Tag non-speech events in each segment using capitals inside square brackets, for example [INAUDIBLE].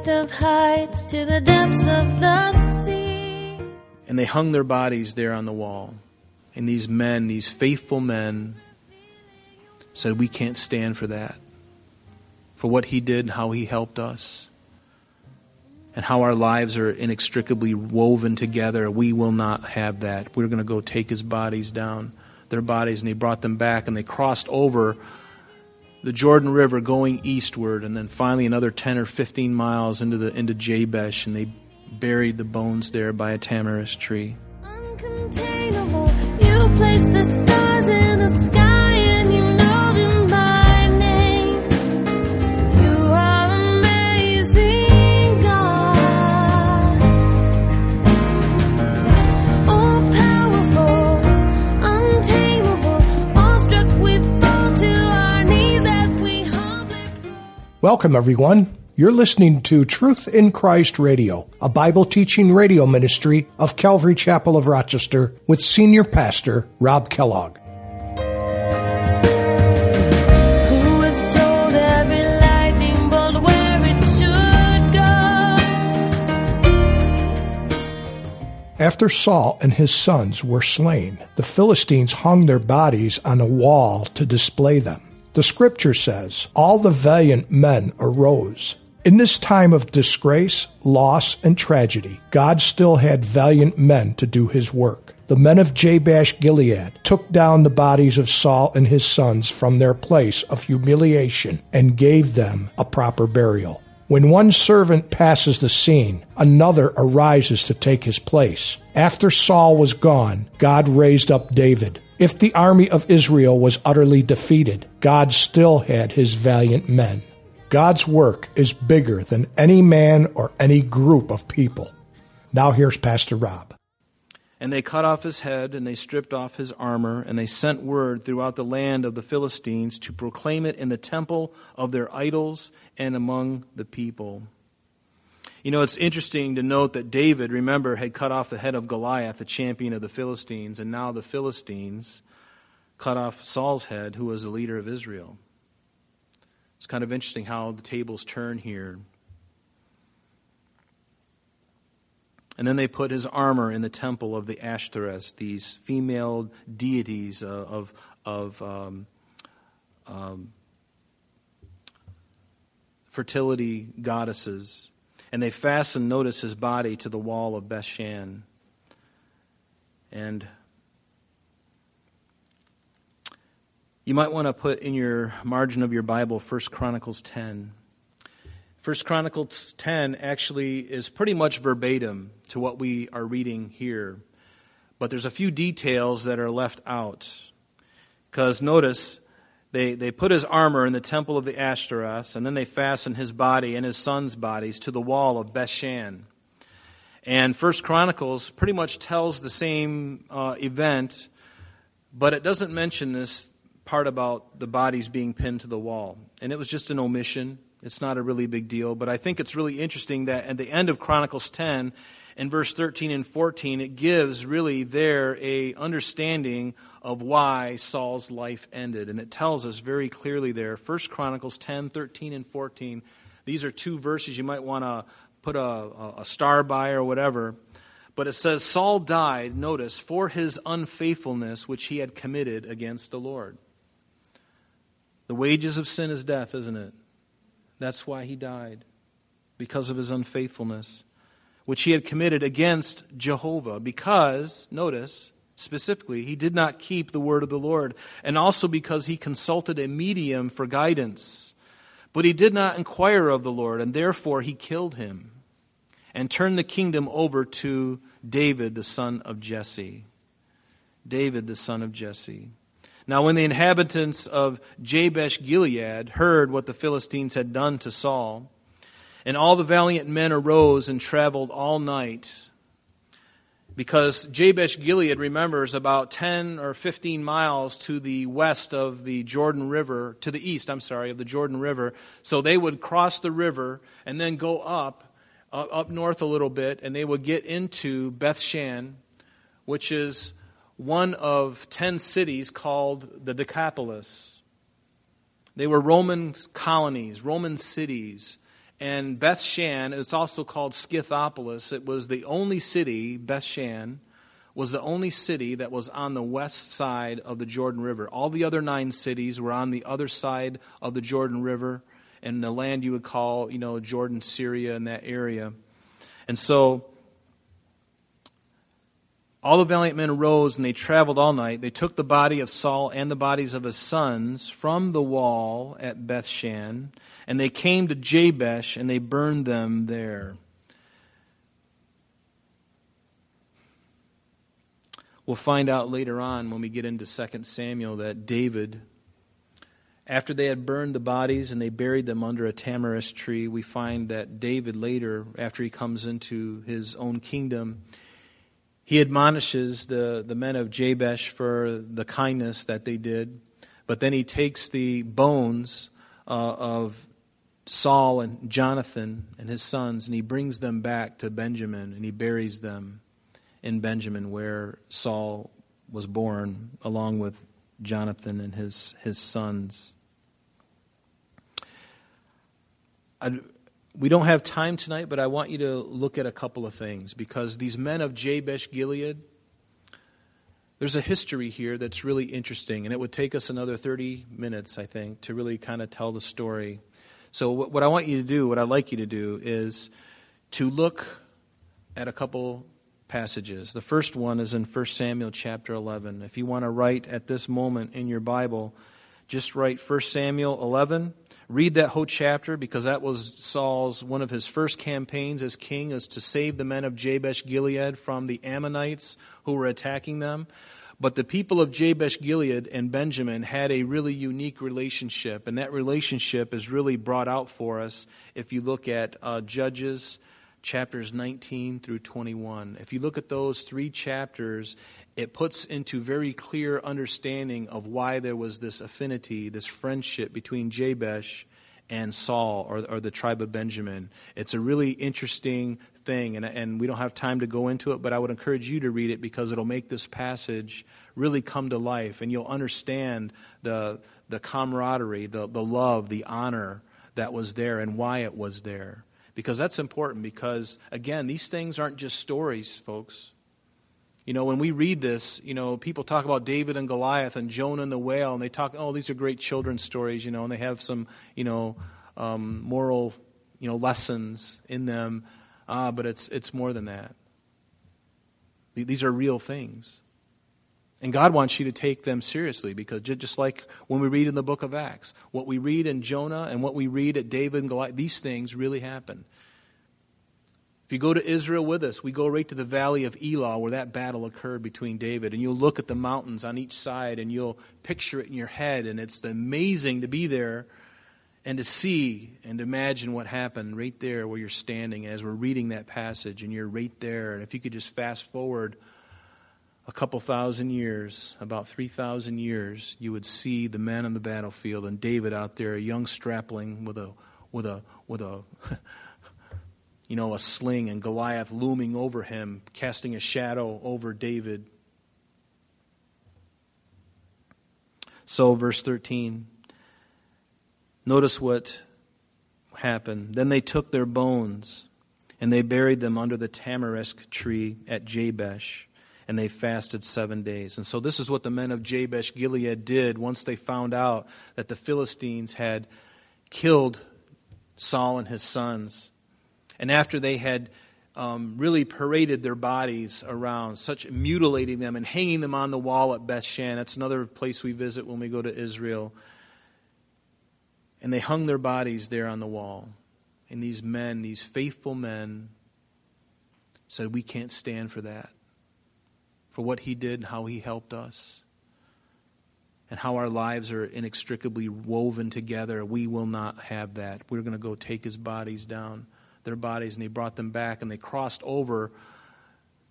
highest of heights to the depths of the sea. And they hung their bodies there on the wall. And these men, these faithful men, said, We can't stand for that. For what he did and how he helped us. And how our lives are inextricably woven together. We will not have that. We're going to go take his bodies down, their bodies, and he brought them back, and they crossed over the Jordan River going eastward, and then finally another 10 or 15 miles into, the, into Jabesh, and they buried the bones there by a tamarisk tree. Welcome, everyone. You're listening to Truth in Christ Radio, a Bible teaching radio ministry of Calvary Chapel of Rochester with Senior Pastor Rob Kellogg. Who was told every lightning bolt where it should go? After Saul and his sons were slain, the Philistines hung their bodies on a wall to display them. The scripture says, All the valiant men arose. In this time of disgrace, loss, and tragedy, God still had valiant men to do his work. The men of Jabesh Gilead took down the bodies of Saul and his sons from their place of humiliation and gave them a proper burial. When one servant passes the scene, another arises to take his place. After Saul was gone, God raised up David. If the army of Israel was utterly defeated, God still had his valiant men. God's work is bigger than any man or any group of people. Now here's Pastor Rob. And they cut off his head, and they stripped off his armor, and they sent word throughout the land of the Philistines to proclaim it in the temple of their idols and among the people. You know, it's interesting to note that David, remember, had cut off the head of Goliath, the champion of the Philistines, and now the Philistines cut off Saul's head, who was the leader of Israel. It's kind of interesting how the tables turn here. And then they put his armor in the temple of the Ashtoreth, these female deities of, of um, um, fertility goddesses. And they fastened, notice, his body to the wall of Bethshan. And you might want to put in your margin of your Bible 1 Chronicles 10. 1 Chronicles 10 actually is pretty much verbatim to what we are reading here. But there's a few details that are left out. Because notice, they, they put his armor in the temple of the Ashtoreths, and then they fastened his body and his son's bodies to the wall of Bethshan. And First Chronicles pretty much tells the same uh, event, but it doesn't mention this part about the bodies being pinned to the wall. And it was just an omission. It's not a really big deal, but I think it's really interesting that at the end of Chronicles 10, in verse 13 and 14, it gives really there a understanding of why Saul's life ended. And it tells us very clearly there, 1 Chronicles 10, 13, and 14. These are two verses you might want to put a, a star by or whatever. But it says, Saul died, notice, for his unfaithfulness which he had committed against the Lord. The wages of sin is death, isn't it? That's why he died, because of his unfaithfulness, which he had committed against Jehovah. Because, notice, specifically, he did not keep the word of the Lord, and also because he consulted a medium for guidance. But he did not inquire of the Lord, and therefore he killed him and turned the kingdom over to David, the son of Jesse. David, the son of Jesse. Now, when the inhabitants of Jabesh Gilead heard what the Philistines had done to Saul, and all the valiant men arose and traveled all night, because Jabesh Gilead, remembers, about 10 or 15 miles to the west of the Jordan River, to the east, I'm sorry, of the Jordan River. So they would cross the river and then go up, up north a little bit, and they would get into Bethshan, which is one of ten cities called the Decapolis. They were Roman colonies, Roman cities, And Beth Shan, it's also called Scythopolis. It was the only city, Beth Shan, was the only city that was on the west side of the Jordan River. All the other nine cities were on the other side of the Jordan River in the land you would call, you know, Jordan, Syria, in that area. And so all the valiant men arose and they traveled all night. They took the body of Saul and the bodies of his sons from the wall at Bethshan, and they came to Jabesh and they burned them there. We'll find out later on when we get into 2 Samuel that David, after they had burned the bodies and they buried them under a tamarisk tree, we find that David later, after he comes into his own kingdom, he admonishes the, the men of Jabesh for the kindness that they did, but then he takes the bones uh, of Saul and Jonathan and his sons and he brings them back to Benjamin and he buries them in Benjamin where Saul was born along with Jonathan and his, his sons. I, we don't have time tonight, but I want you to look at a couple of things because these men of Jabesh Gilead, there's a history here that's really interesting, and it would take us another 30 minutes, I think, to really kind of tell the story. So, what I want you to do, what I'd like you to do, is to look at a couple passages. The first one is in 1 Samuel chapter 11. If you want to write at this moment in your Bible, just write 1 Samuel 11 read that whole chapter because that was Saul's one of his first campaigns as king is to save the men of Jabesh Gilead from the Ammonites who were attacking them. But the people of Jabesh Gilead and Benjamin had a really unique relationship, and that relationship is really brought out for us if you look at uh, Judges chapters 19 through 21. If you look at those three chapters, it puts into very clear understanding of why there was this affinity, this friendship between Jabesh and Saul or, or the tribe of Benjamin. It's a really interesting thing, and, and we don't have time to go into it, but I would encourage you to read it because it'll make this passage really come to life, and you'll understand the, the camaraderie, the, the love, the honor that was there, and why it was there. Because that's important, because, again, these things aren't just stories, folks. You know, when we read this, you know, people talk about David and Goliath and Jonah and the whale, and they talk, oh, these are great children's stories, you know, and they have some, you know, um, moral, you know, lessons in them. Ah, but it's, it's more than that. These are real things. And God wants you to take them seriously because just like when we read in the book of Acts, what we read in Jonah and what we read at David and Goliath, these things really happen. If you go to Israel with us, we go right to the valley of Elah where that battle occurred between David. And you'll look at the mountains on each side and you'll picture it in your head. And it's amazing to be there and to see and imagine what happened right there where you're standing as we're reading that passage and you're right there. And if you could just fast forward a couple thousand years, about 3,000 years, you would see the men on the battlefield and David out there, a young strapling with a, with a, with a, [LAUGHS] you know, a sling and Goliath looming over him, casting a shadow over David. So, verse 13. Notice what happened. Then they took their bones and they buried them under the tamarisk tree at Jabesh, and they fasted seven days. And so, this is what the men of Jabesh Gilead did once they found out that the Philistines had killed Saul and his sons. And after they had um, really paraded their bodies around, such mutilating them and hanging them on the wall at Bethshan, that's another place we visit when we go to Israel. And they hung their bodies there on the wall. And these men, these faithful men, said, We can't stand for that. For what he did and how he helped us. And how our lives are inextricably woven together. We will not have that. We're going to go take his bodies down their bodies and he brought them back and they crossed over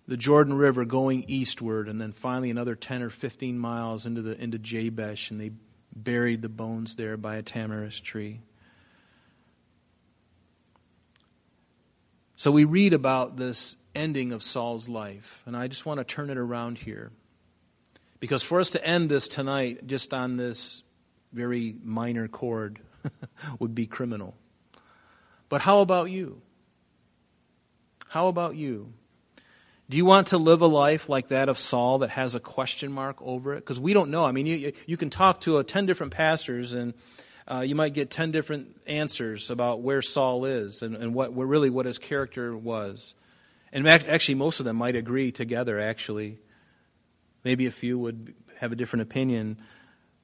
the Jordan River going eastward and then finally another 10 or 15 miles into the into Jabesh and they buried the bones there by a tamarisk tree. So we read about this ending of Saul's life and I just want to turn it around here. Because for us to end this tonight just on this very minor chord [LAUGHS] would be criminal. But how about you? How about you? Do you want to live a life like that of Saul that has a question mark over it? Because we don't know. I mean, you, you can talk to uh, 10 different pastors and uh, you might get 10 different answers about where Saul is and, and what, really what his character was. And actually, most of them might agree together, actually. Maybe a few would have a different opinion.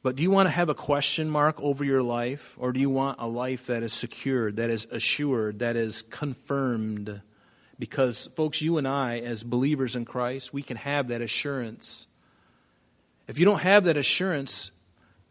But do you want to have a question mark over your life, or do you want a life that is secured, that is assured, that is confirmed? Because, folks, you and I, as believers in Christ, we can have that assurance. If you don't have that assurance,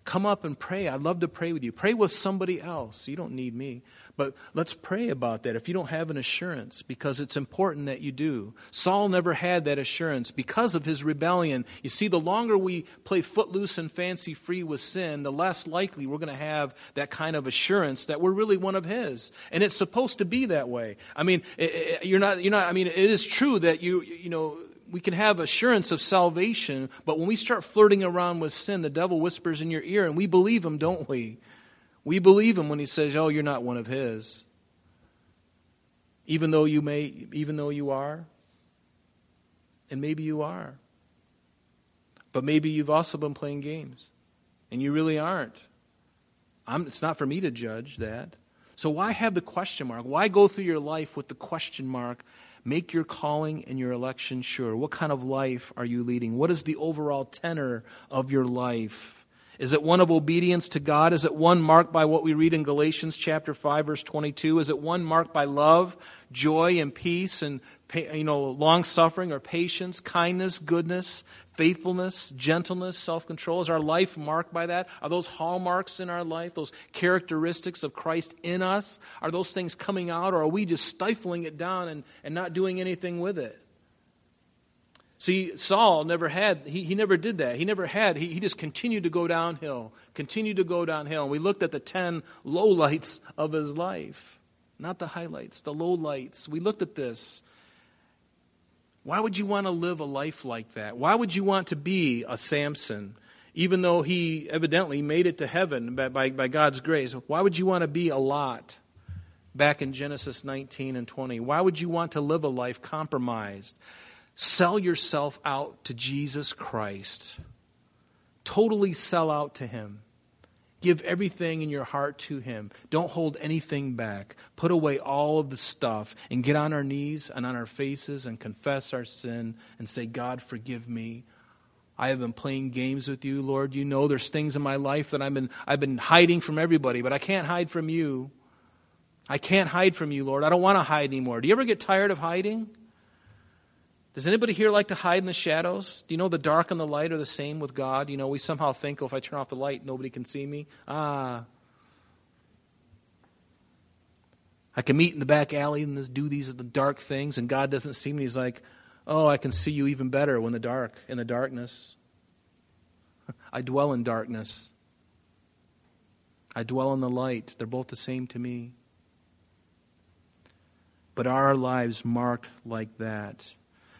come up and pray. I'd love to pray with you. Pray with somebody else. You don't need me. But let's pray about that if you don't have an assurance, because it's important that you do. Saul never had that assurance because of his rebellion. You see, the longer we play footloose and fancy free with sin, the less likely we're going to have that kind of assurance that we're really one of his. And it's supposed to be that way. I mean, eh, eh, eh, you're not, you're not, I mean, it is true that you, you know, we can have assurance of salvation, but when we start flirting around with sin, the devil whispers in your ear, and we believe him, don't we? We believe him when he says, "Oh, you're not one of his." Even though you may even though you are. And maybe you are. But maybe you've also been playing games and you really aren't. I'm, it's not for me to judge that. So why have the question mark? Why go through your life with the question mark? Make your calling and your election sure. What kind of life are you leading? What is the overall tenor of your life? Is it one of obedience to God? Is it one marked by what we read in Galatians chapter 5 verse 22? Is it one marked by love, joy and peace and you know long suffering or patience, kindness, goodness, faithfulness, gentleness, self-control? Is our life marked by that? Are those hallmarks in our life, those characteristics of Christ in us? Are those things coming out or are we just stifling it down and, and not doing anything with it? See, Saul never had, he, he never did that. He never had, he, he just continued to go downhill, continued to go downhill. And we looked at the 10 lowlights of his life, not the highlights, the lowlights. We looked at this. Why would you want to live a life like that? Why would you want to be a Samson? Even though he evidently made it to heaven by, by, by God's grace, why would you want to be a Lot back in Genesis 19 and 20? Why would you want to live a life compromised? Sell yourself out to Jesus Christ. Totally sell out to Him. Give everything in your heart to Him. Don't hold anything back. Put away all of the stuff and get on our knees and on our faces and confess our sin and say, God, forgive me. I have been playing games with you, Lord. You know there's things in my life that I've been, I've been hiding from everybody, but I can't hide from you. I can't hide from you, Lord. I don't want to hide anymore. Do you ever get tired of hiding? Does anybody here like to hide in the shadows? Do you know the dark and the light are the same with God? You know, we somehow think, oh, if I turn off the light, nobody can see me. Ah. I can meet in the back alley and do these the dark things, and God doesn't see me. He's like, oh, I can see you even better when the dark, in the darkness. [LAUGHS] I dwell in darkness. I dwell in the light. They're both the same to me. But are our lives marked like that?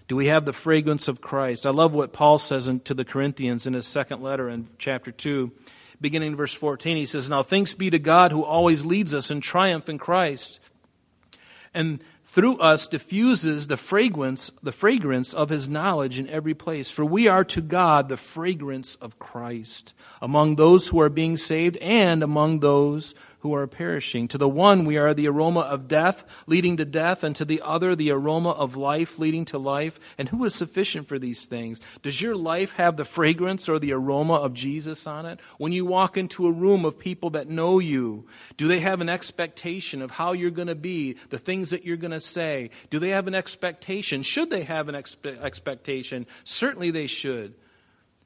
Do we have the fragrance of Christ? I love what Paul says to the Corinthians in his second letter in chapter 2, beginning in verse 14. He says, Now thanks be to God who always leads us in triumph in Christ, and through us diffuses the fragrance, the fragrance of his knowledge in every place. For we are to God the fragrance of Christ among those who are being saved and among those who are perishing. To the one, we are the aroma of death, leading to death, and to the other, the aroma of life, leading to life. And who is sufficient for these things? Does your life have the fragrance or the aroma of Jesus on it? When you walk into a room of people that know you, do they have an expectation of how you're going to be, the things that you're going to say? Do they have an expectation? Should they have an expe- expectation? Certainly they should.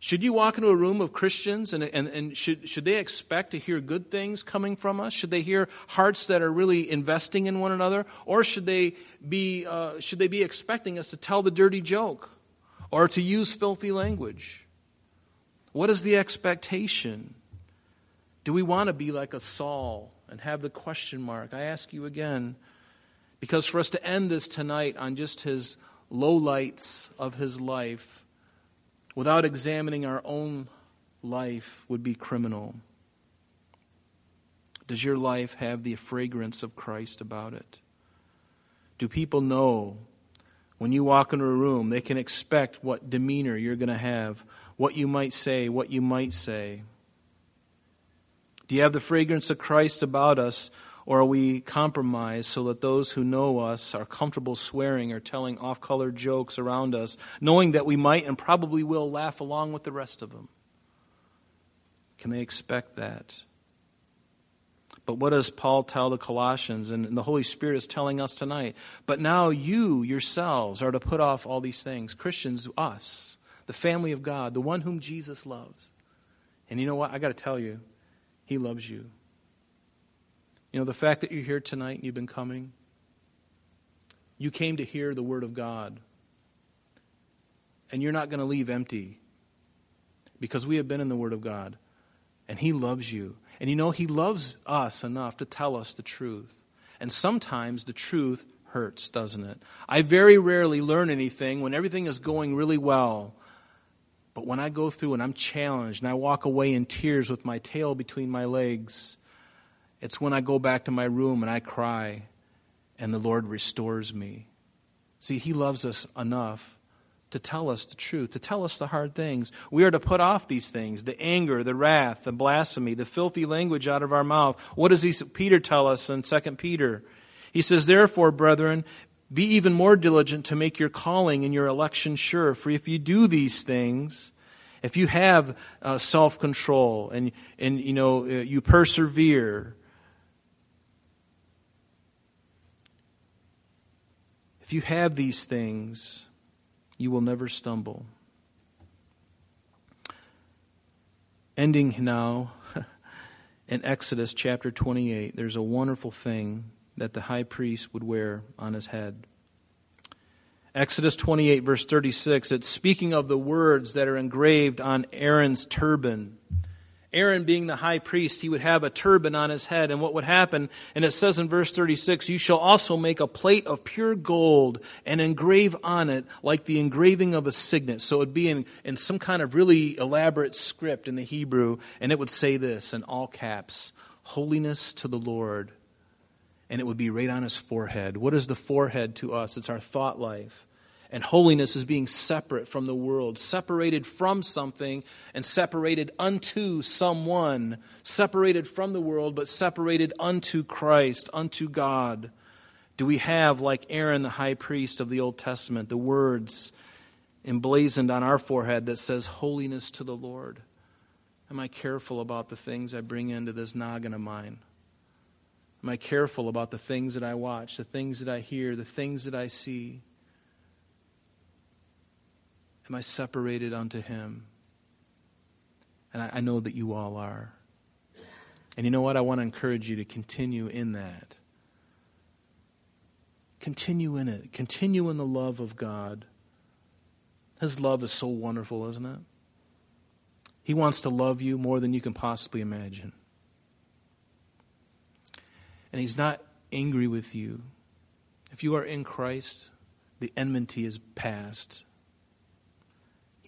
Should you walk into a room of Christians and, and, and should, should they expect to hear good things coming from us? Should they hear hearts that are really investing in one another? Or should they be, uh, should they be expecting us to tell the dirty joke or to use filthy language? What is the expectation? Do we want to be like a Saul and have the question mark? I ask you again, because for us to end this tonight on just his low lights of his life, without examining our own life would be criminal. Does your life have the fragrance of Christ about it? Do people know when you walk into a room, they can expect what demeanor you're going to have, what you might say, what you might say? Do you have the fragrance of Christ about us, or are we compromised so that those who know us are comfortable swearing or telling off color jokes around us, knowing that we might and probably will laugh along with the rest of them? Can they expect that? But what does Paul tell the Colossians? And the Holy Spirit is telling us tonight. But now you yourselves are to put off all these things. Christians, us, the family of God, the one whom Jesus loves. And you know what? I got to tell you, He loves you. You know, the fact that you're here tonight and you've been coming, you came to hear the Word of God. And you're not going to leave empty because we have been in the Word of God. And He loves you. And you know, He loves us enough to tell us the truth. And sometimes the truth hurts, doesn't it? I very rarely learn anything when everything is going really well. But when I go through and I'm challenged and I walk away in tears with my tail between my legs, it's when I go back to my room and I cry and the Lord restores me. See, He loves us enough to tell us the truth, to tell us the hard things. We are to put off these things the anger, the wrath, the blasphemy, the filthy language out of our mouth. What does he, Peter tell us in 2 Peter? He says, Therefore, brethren, be even more diligent to make your calling and your election sure. For if you do these things, if you have uh, self control and, and you, know, uh, you persevere, if you have these things, you will never stumble. Ending now [LAUGHS] in Exodus chapter 28, there's a wonderful thing that the high priest would wear on his head. Exodus 28, verse 36, it's speaking of the words that are engraved on Aaron's turban. Aaron, being the high priest, he would have a turban on his head. And what would happen, and it says in verse 36, You shall also make a plate of pure gold and engrave on it like the engraving of a signet. So it would be in, in some kind of really elaborate script in the Hebrew, and it would say this in all caps Holiness to the Lord. And it would be right on his forehead. What is the forehead to us? It's our thought life. And holiness is being separate from the world, separated from something and separated unto someone, separated from the world, but separated unto Christ, unto God. Do we have, like Aaron, the high priest of the Old Testament, the words emblazoned on our forehead that says, Holiness to the Lord? Am I careful about the things I bring into this noggin of mine? Am I careful about the things that I watch, the things that I hear, the things that I see? Am I separated unto Him? And I, I know that you all are. And you know what? I want to encourage you to continue in that. Continue in it. Continue in the love of God. His love is so wonderful, isn't it? He wants to love you more than you can possibly imagine. And He's not angry with you. If you are in Christ, the enmity is past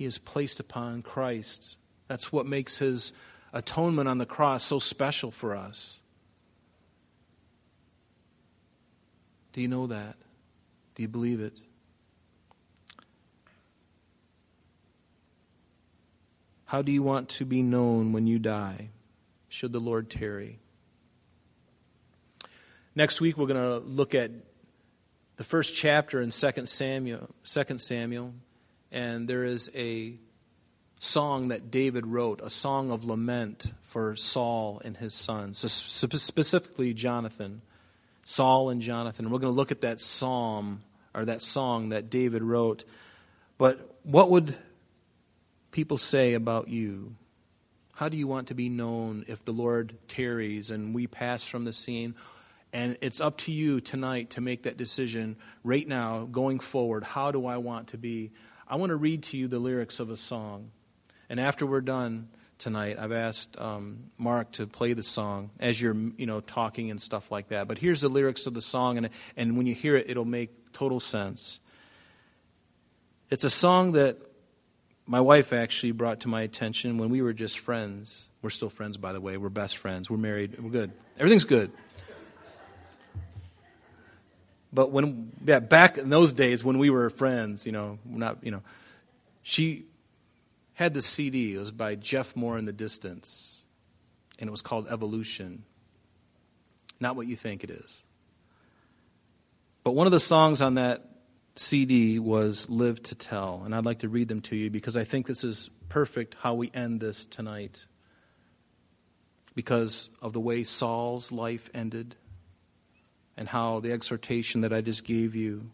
he is placed upon Christ. That's what makes his atonement on the cross so special for us. Do you know that? Do you believe it? How do you want to be known when you die, should the Lord tarry? Next week, we're going to look at the first chapter in 2 Samuel. 2 Samuel and there is a song that David wrote, a song of lament for Saul and his sons, so specifically Jonathan, Saul and Jonathan. We're going to look at that psalm or that song that David wrote. But what would people say about you? How do you want to be known if the Lord tarries and we pass from the scene? And it's up to you tonight to make that decision right now, going forward. How do I want to be? I want to read to you the lyrics of a song. And after we're done tonight, I've asked um, Mark to play the song as you're, you know, talking and stuff like that. But here's the lyrics of the song, and, and when you hear it, it'll make total sense. It's a song that my wife actually brought to my attention when we were just friends. We're still friends, by the way. We're best friends. We're married. We're good. Everything's good. But when, yeah, back in those days when we were friends, you know, not, you know, she had the CD. It was by Jeff Moore in the Distance, and it was called Evolution. Not what you think it is. But one of the songs on that CD was Live to Tell, and I'd like to read them to you because I think this is perfect how we end this tonight. Because of the way Saul's life ended and how the exhortation that I just gave you.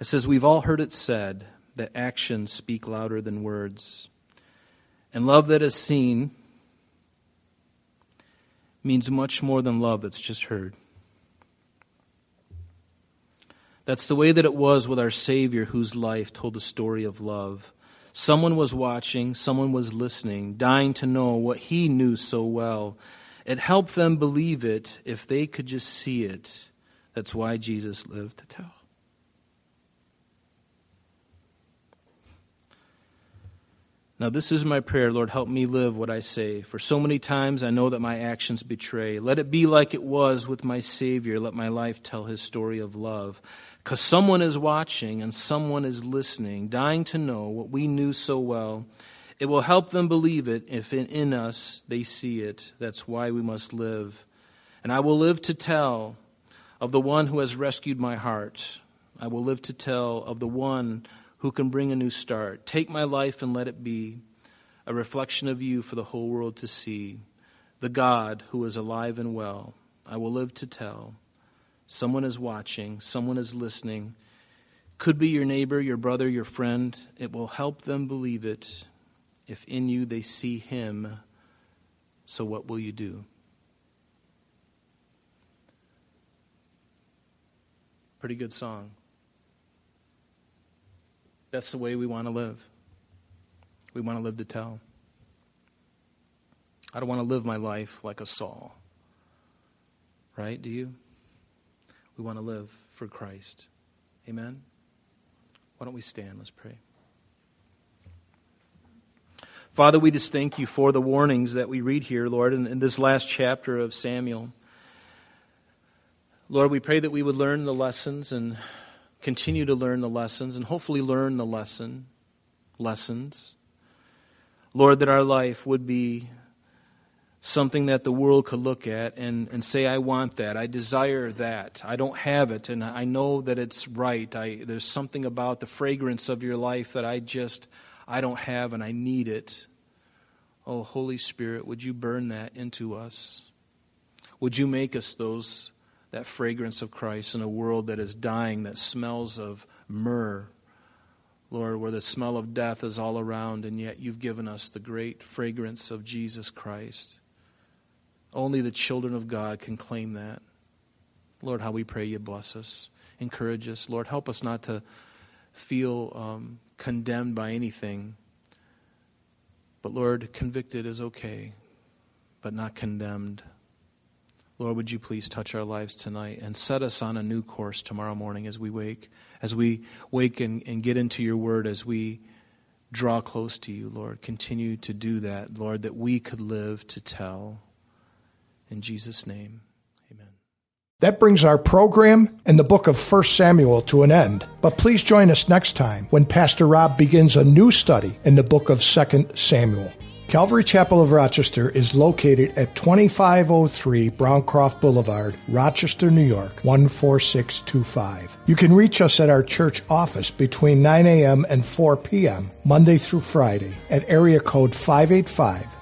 It says, We've all heard it said that actions speak louder than words. And love that is seen means much more than love that's just heard. That's the way that it was with our Savior, whose life told the story of love. Someone was watching, someone was listening, dying to know what he knew so well. It helped them believe it if they could just see it. That's why Jesus lived to tell. Now, this is my prayer, Lord, help me live what I say. For so many times I know that my actions betray. Let it be like it was with my Savior. Let my life tell his story of love. Because someone is watching and someone is listening, dying to know what we knew so well. It will help them believe it if in, us they see it. That's why we must live. And I will live to tell of the one who has rescued my heart. I will live to tell of the one who can bring a new start. Take my life and let it be a reflection of you for the whole world to see. The God who is alive and well. I will live to tell. Someone is watching, someone is listening. Could be your neighbor, your brother, your friend. It will help them believe it if in you they see him. So, what will you do? Pretty good song. That's the way we want to live. We want to live to tell. I don't want to live my life like a Saul. Right? Do you? We want to live for Christ. Amen? Why don't we stand? Let's pray. Father, we just thank you for the warnings that we read here, Lord, in, in this last chapter of Samuel. Lord, we pray that we would learn the lessons and continue to learn the lessons and hopefully learn the lesson lessons. Lord, that our life would be something that the world could look at and, and say, I want that. I desire that. I don't have it, and I know that it's right. I, there's something about the fragrance of your life that I just, I don't have, and I need it. Oh, Holy Spirit, would you burn that into us? Would you make us those, that fragrance of Christ in a world that is dying, that smells of myrrh, Lord, where the smell of death is all around, and yet you've given us the great fragrance of Jesus Christ. Only the children of God can claim that. Lord, how we pray you bless us, encourage us. Lord, help us not to feel um, condemned by anything. But Lord, convicted is okay, but not condemned. Lord, would you please touch our lives tonight and set us on a new course tomorrow morning as we wake, as we wake and, and get into your word, as we draw close to you, Lord. Continue to do that, Lord, that we could live to tell. In Jesus' name. That brings our program and the book of 1 Samuel to an end. But please join us next time when Pastor Rob begins a new study in the book of 2 Samuel. Calvary Chapel of Rochester is located at 2503 Browncroft Boulevard, Rochester, New York, 14625. You can reach us at our church office between 9 a.m. and 4 p.m., Monday through Friday, at area code 585